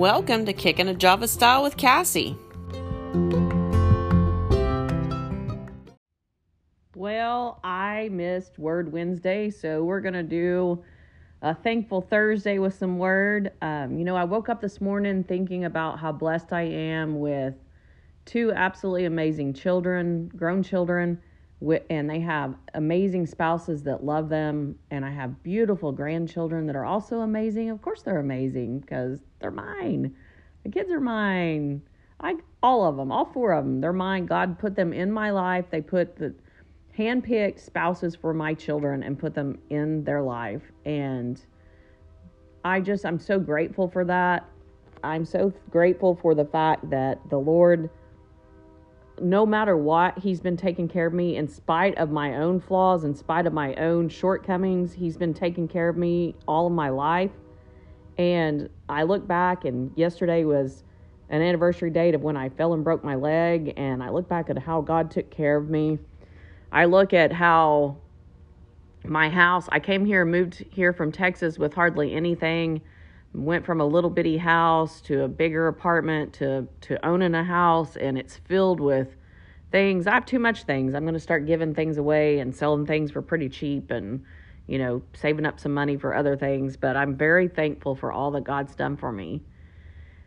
welcome to Kicking a Java Style with Cassie. Well, I missed Word Wednesday, so we're going to do a Thankful Thursday with some Word. Um, you know, I woke up this morning thinking about how blessed I am with two absolutely amazing children, grown children and they have amazing spouses that love them and i have beautiful grandchildren that are also amazing. Of course they're amazing because they're mine. The kids are mine. I all of them all four of them they're mine. God put them in my life. They put the handpicked spouses for my children and put them in their life. And i just i'm so grateful for that. I'm so grateful for the fact that the lord no matter what, he's been taking care of me in spite of my own flaws, in spite of my own shortcomings. He's been taking care of me all of my life. And I look back, and yesterday was an anniversary date of when I fell and broke my leg. And I look back at how God took care of me. I look at how my house, I came here, moved here from Texas with hardly anything went from a little bitty house to a bigger apartment to to owning a house and it's filled with things. I have too much things. I'm going to start giving things away and selling things for pretty cheap and you know saving up some money for other things. But i'm very thankful for all that god's done for me.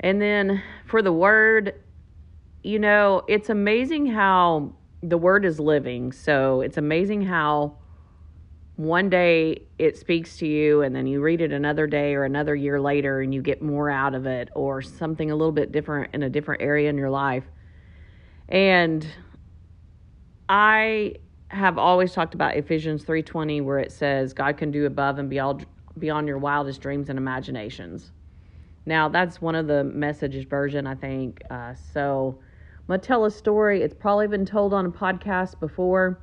And then for the word you know it's amazing how the word is living. So it's amazing how one day it speaks to you and then you read it another day or another year later and you get more out of it or something a little bit different in a different area in your life. And I have always talked about Ephesians 3:20 where it says God can do above and beyond beyond your wildest dreams and imaginations. Now, that's one of the messages version, I think. Uh, so, I'm to tell a story. It's probably been told on a podcast before,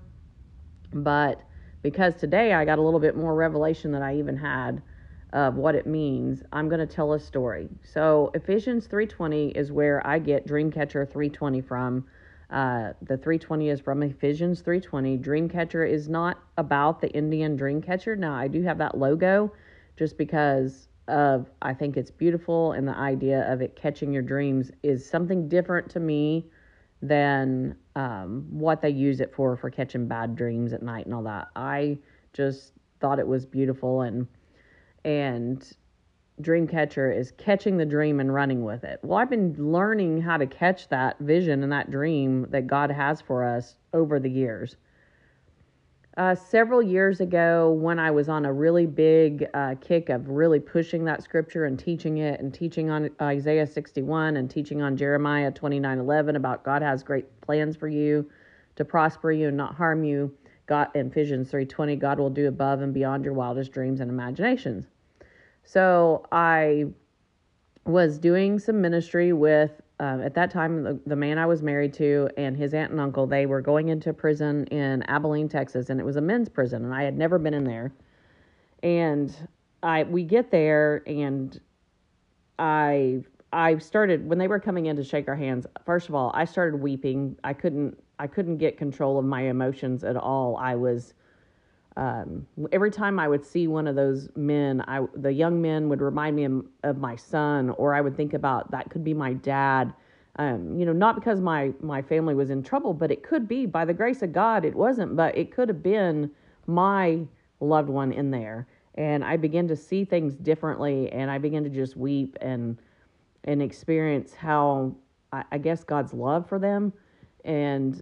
but because today I got a little bit more revelation than I even had of what it means. I'm going to tell a story. So Ephesians 3:20 is where I get Dreamcatcher 320 from. Uh, the 320 is from Ephesians 3:20. Dreamcatcher is not about the Indian Dreamcatcher. Now I do have that logo, just because of I think it's beautiful and the idea of it catching your dreams is something different to me than um, what they use it for for catching bad dreams at night and all that. I just thought it was beautiful and and dream catcher is catching the dream and running with it. Well, I've been learning how to catch that vision and that dream that God has for us over the years. Uh, several years ago, when I was on a really big uh, kick of really pushing that scripture and teaching it, and teaching on Isaiah 61 and teaching on Jeremiah 29 11 about God has great plans for you to prosper you and not harm you. God in Ephesians 3:20, God will do above and beyond your wildest dreams and imaginations. So I was doing some ministry with uh, at that time, the, the man I was married to and his aunt and uncle, they were going into prison in Abilene, Texas, and it was a men's prison, and I had never been in there. And I we get there, and I I started when they were coming in to shake our hands. First of all, I started weeping. I couldn't I couldn't get control of my emotions at all. I was um, every time I would see one of those men, I the young men would remind me of, of my son, or I would think about that could be my dad. Um, you know, not because my my family was in trouble, but it could be by the grace of God. It wasn't, but it could have been my loved one in there. And I began to see things differently, and I began to just weep and and experience how I, I guess God's love for them, and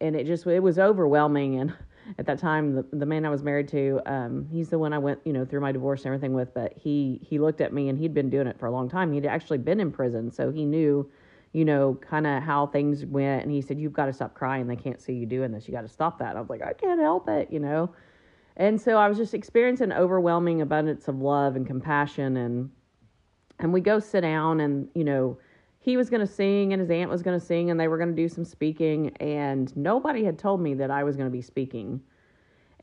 and it just it was overwhelming and at that time the, the man i was married to um, he's the one i went you know through my divorce and everything with but he he looked at me and he'd been doing it for a long time. He'd actually been in prison so he knew you know kind of how things went and he said you've got to stop crying. They can't see you doing this. You got to stop that. I was like i can't help it you know? And so i was just experiencing overwhelming abundance of love and compassion and and we go sit down and you know he was going to sing and his aunt was going to sing and they were going to do some speaking and nobody had told me that I was going to be speaking.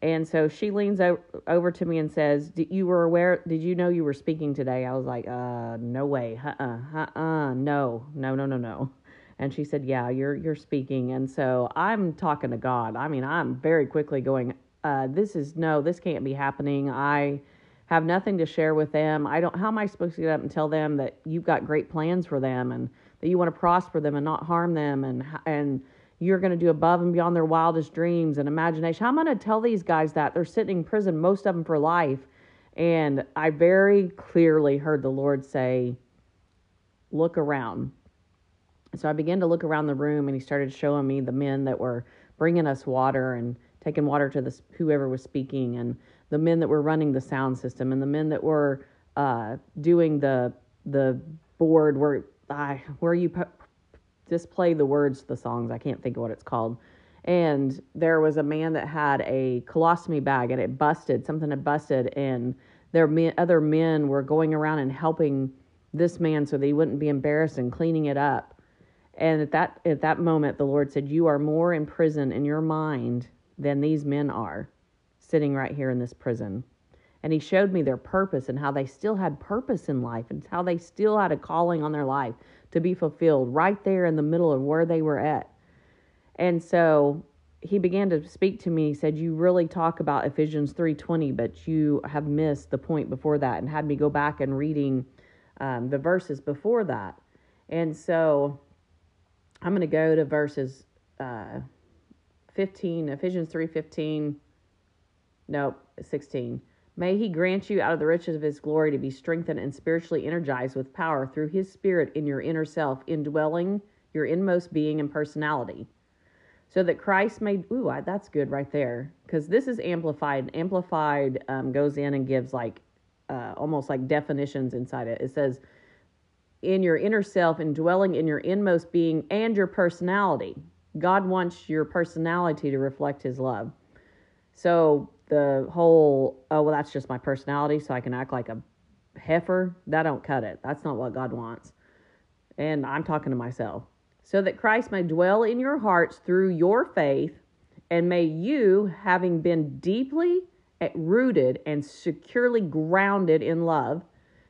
And so she leans o- over to me and says, "Did you were aware? Did you know you were speaking today?" I was like, "Uh, no way, uh-uh, uh-uh, no, no, no, no, no." And she said, "Yeah, you're you're speaking." And so I'm talking to God. I mean, I'm very quickly going, uh, "This is no, this can't be happening." I have nothing to share with them. I don't how am I supposed to get up and tell them that you've got great plans for them and that you want to prosper them and not harm them and and you're going to do above and beyond their wildest dreams and imagination. How am I going to tell these guys that? They're sitting in prison, most of them for life. And I very clearly heard the Lord say, Look around. So I began to look around the room and he started showing me the men that were bringing us water and taking water to this whoever was speaking and the men that were running the sound system and the men that were uh, doing the the board where I where you display the words to the songs. I can't think of what it's called. And there was a man that had a colostomy bag and it busted. Something had busted, and their men, other men were going around and helping this man so that he wouldn't be embarrassed and cleaning it up. And at that at that moment, the Lord said, "You are more in prison in your mind than these men are, sitting right here in this prison." And He showed me their purpose and how they still had purpose in life and how they still had a calling on their life to be fulfilled right there in the middle of where they were at. And so he began to speak to me. He said, "You really talk about Ephesians 3:20, but you have missed the point before that," and had me go back and reading um, the verses before that. And so I'm going to go to verses uh, 15, Ephesians 3:15. Nope, 16. May he grant you out of the riches of his glory to be strengthened and spiritually energized with power through his spirit in your inner self, indwelling your inmost being and personality. So that Christ may, ooh, that's good right there. Because this is amplified. Amplified um, goes in and gives like uh, almost like definitions inside it. It says, in your inner self, indwelling in your inmost being and your personality. God wants your personality to reflect his love. So the whole oh well that's just my personality so i can act like a heifer. That don't cut it. That's not what god wants. And i'm talking to myself. So that christ may dwell in your hearts through your faith and may you having been deeply rooted and securely grounded in love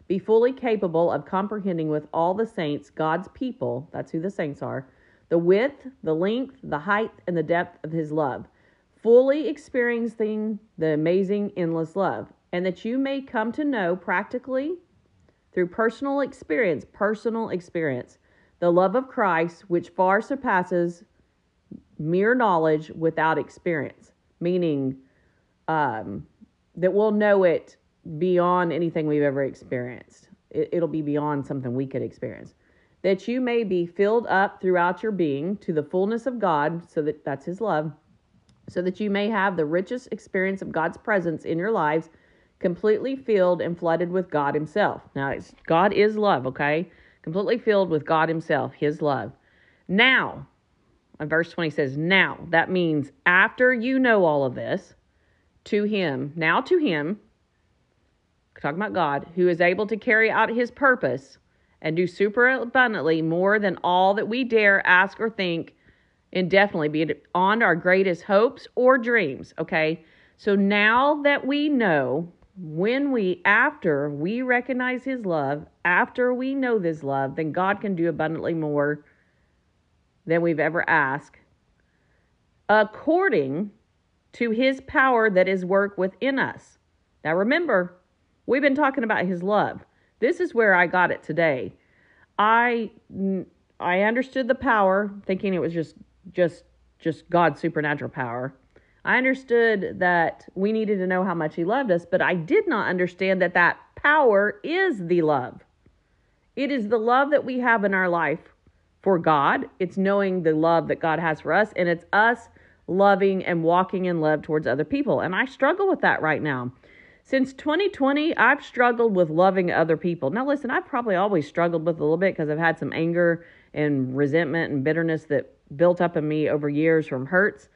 be fully capable of comprehending with all the saints god's people that's who the saints are the width the length the height and the depth of his love fully experiencing the amazing, endless love, and that you may come to know practically through personal experience, personal experience, the love of Christ, which far surpasses mere knowledge without experience, meaning um, that we'll know it beyond anything we've ever experienced. It, it'll be beyond something we could experience. That you may be filled up throughout your being to the fullness of God, so that that's His love so that you may have the richest experience of God's presence in your lives, completely filled and flooded with God Himself. Now, God is love, okay? Completely filled with God Himself, His love. Now, verse 20 says, Now, that means after you know all of this, to Him, now to Him, talking about God, who is able to carry out His purpose and do super abundantly more than all that we dare ask or think indefinitely beyond our greatest hopes or dreams. Okay. So now that we know when we, after we recognize His love, after we know this love, then God can do abundantly more than we've ever asked, according to His power that is work within us. Now remember, we've been talking about His love. This is where I got it today. I I understood the power, thinking it was just just just God's supernatural power. I understood that we needed to know how much he loved us, but I did not understand that that power is the love. It is the love that we have in our life for God. It's knowing the love that God has for us, and it's us loving and walking in love towards other people. And I struggle with that right now. Since 2020, I've struggled with loving other people. Now, listen, I've probably always struggled with a little bit because I've had some anger and resentment and bitterness that built up in me over years from hurts.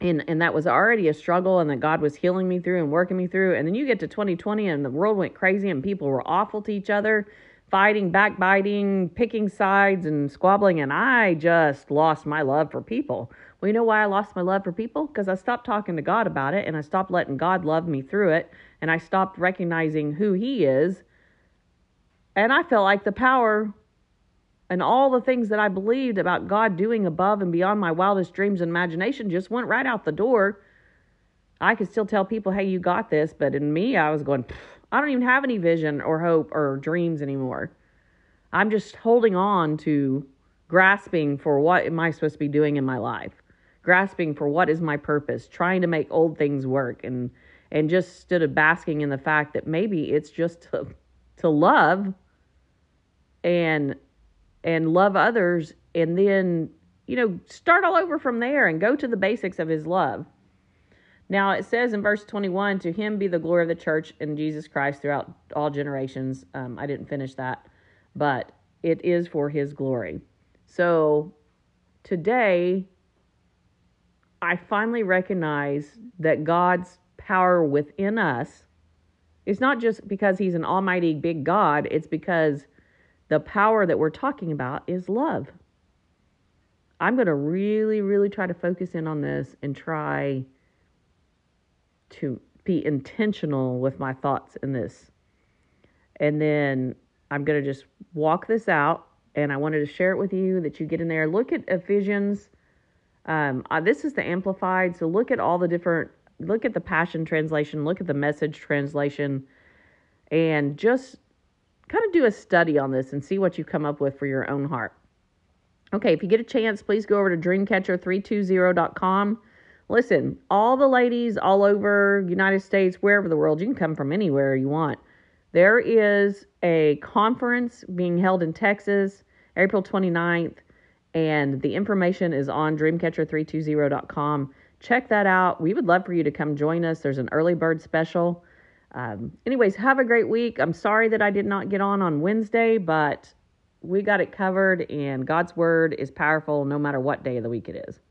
And, and that was already a struggle and that God was healing me through and working me through. And then you get to 2020 and the world went crazy and people were awful to each other, fighting, backbiting, picking sides and squabbling. And I just lost my love for people. Well, you know why I lost my love for people? Because I stopped talking to God about it and I stopped letting God love me through it. And I stopped recognizing who He is. And I felt like the power and all the things that I believed about God doing above and beyond my wildest dreams and imagination just went right out the door I could still tell people, hey, you got this. But in me, I was going, I don't even have any vision or hope or dreams anymore. I'm just holding on to grasping for what am I supposed to be doing in my life, grasping for what is my purpose, trying to make old things work, and and just stood basking in the fact that maybe it's just to to love and and love others and then you know start all over from there and go to the basics of his love. Now it says in verse 21 to him be the glory of the church in jesus christ throughout all generations. Um, i didn't finish that but it is for his glory. So today i finally recognize that god's power within us is not just because he's an almighty big god it's because the power that we're talking about is love. I'm going to really, really try to focus in on this and try to be intentional with my thoughts in this. And then I'm going to just walk this out. And I wanted to share it with you that you get in there. Look at Ephesians. Um, uh, this is the Amplified. So look at all the different, look at the Passion Translation, look at the Message Translation, and just kind of do a study on this and see what you come up with for your own heart. Okay, if you get a chance, please go over to dreamcatcher320.com. Listen, all the ladies all over United States, wherever the world, you can come from anywhere you want. There is a conference being held in Texas, April 29th, and the information is on dreamcatcher320.com. Check that out. We would love for you to come join us. There's an early bird special. Um, anyways, have a great week. I'm sorry that I did not get on on Wednesday, but we got it covered, and God's word is powerful no matter what day of the week it is.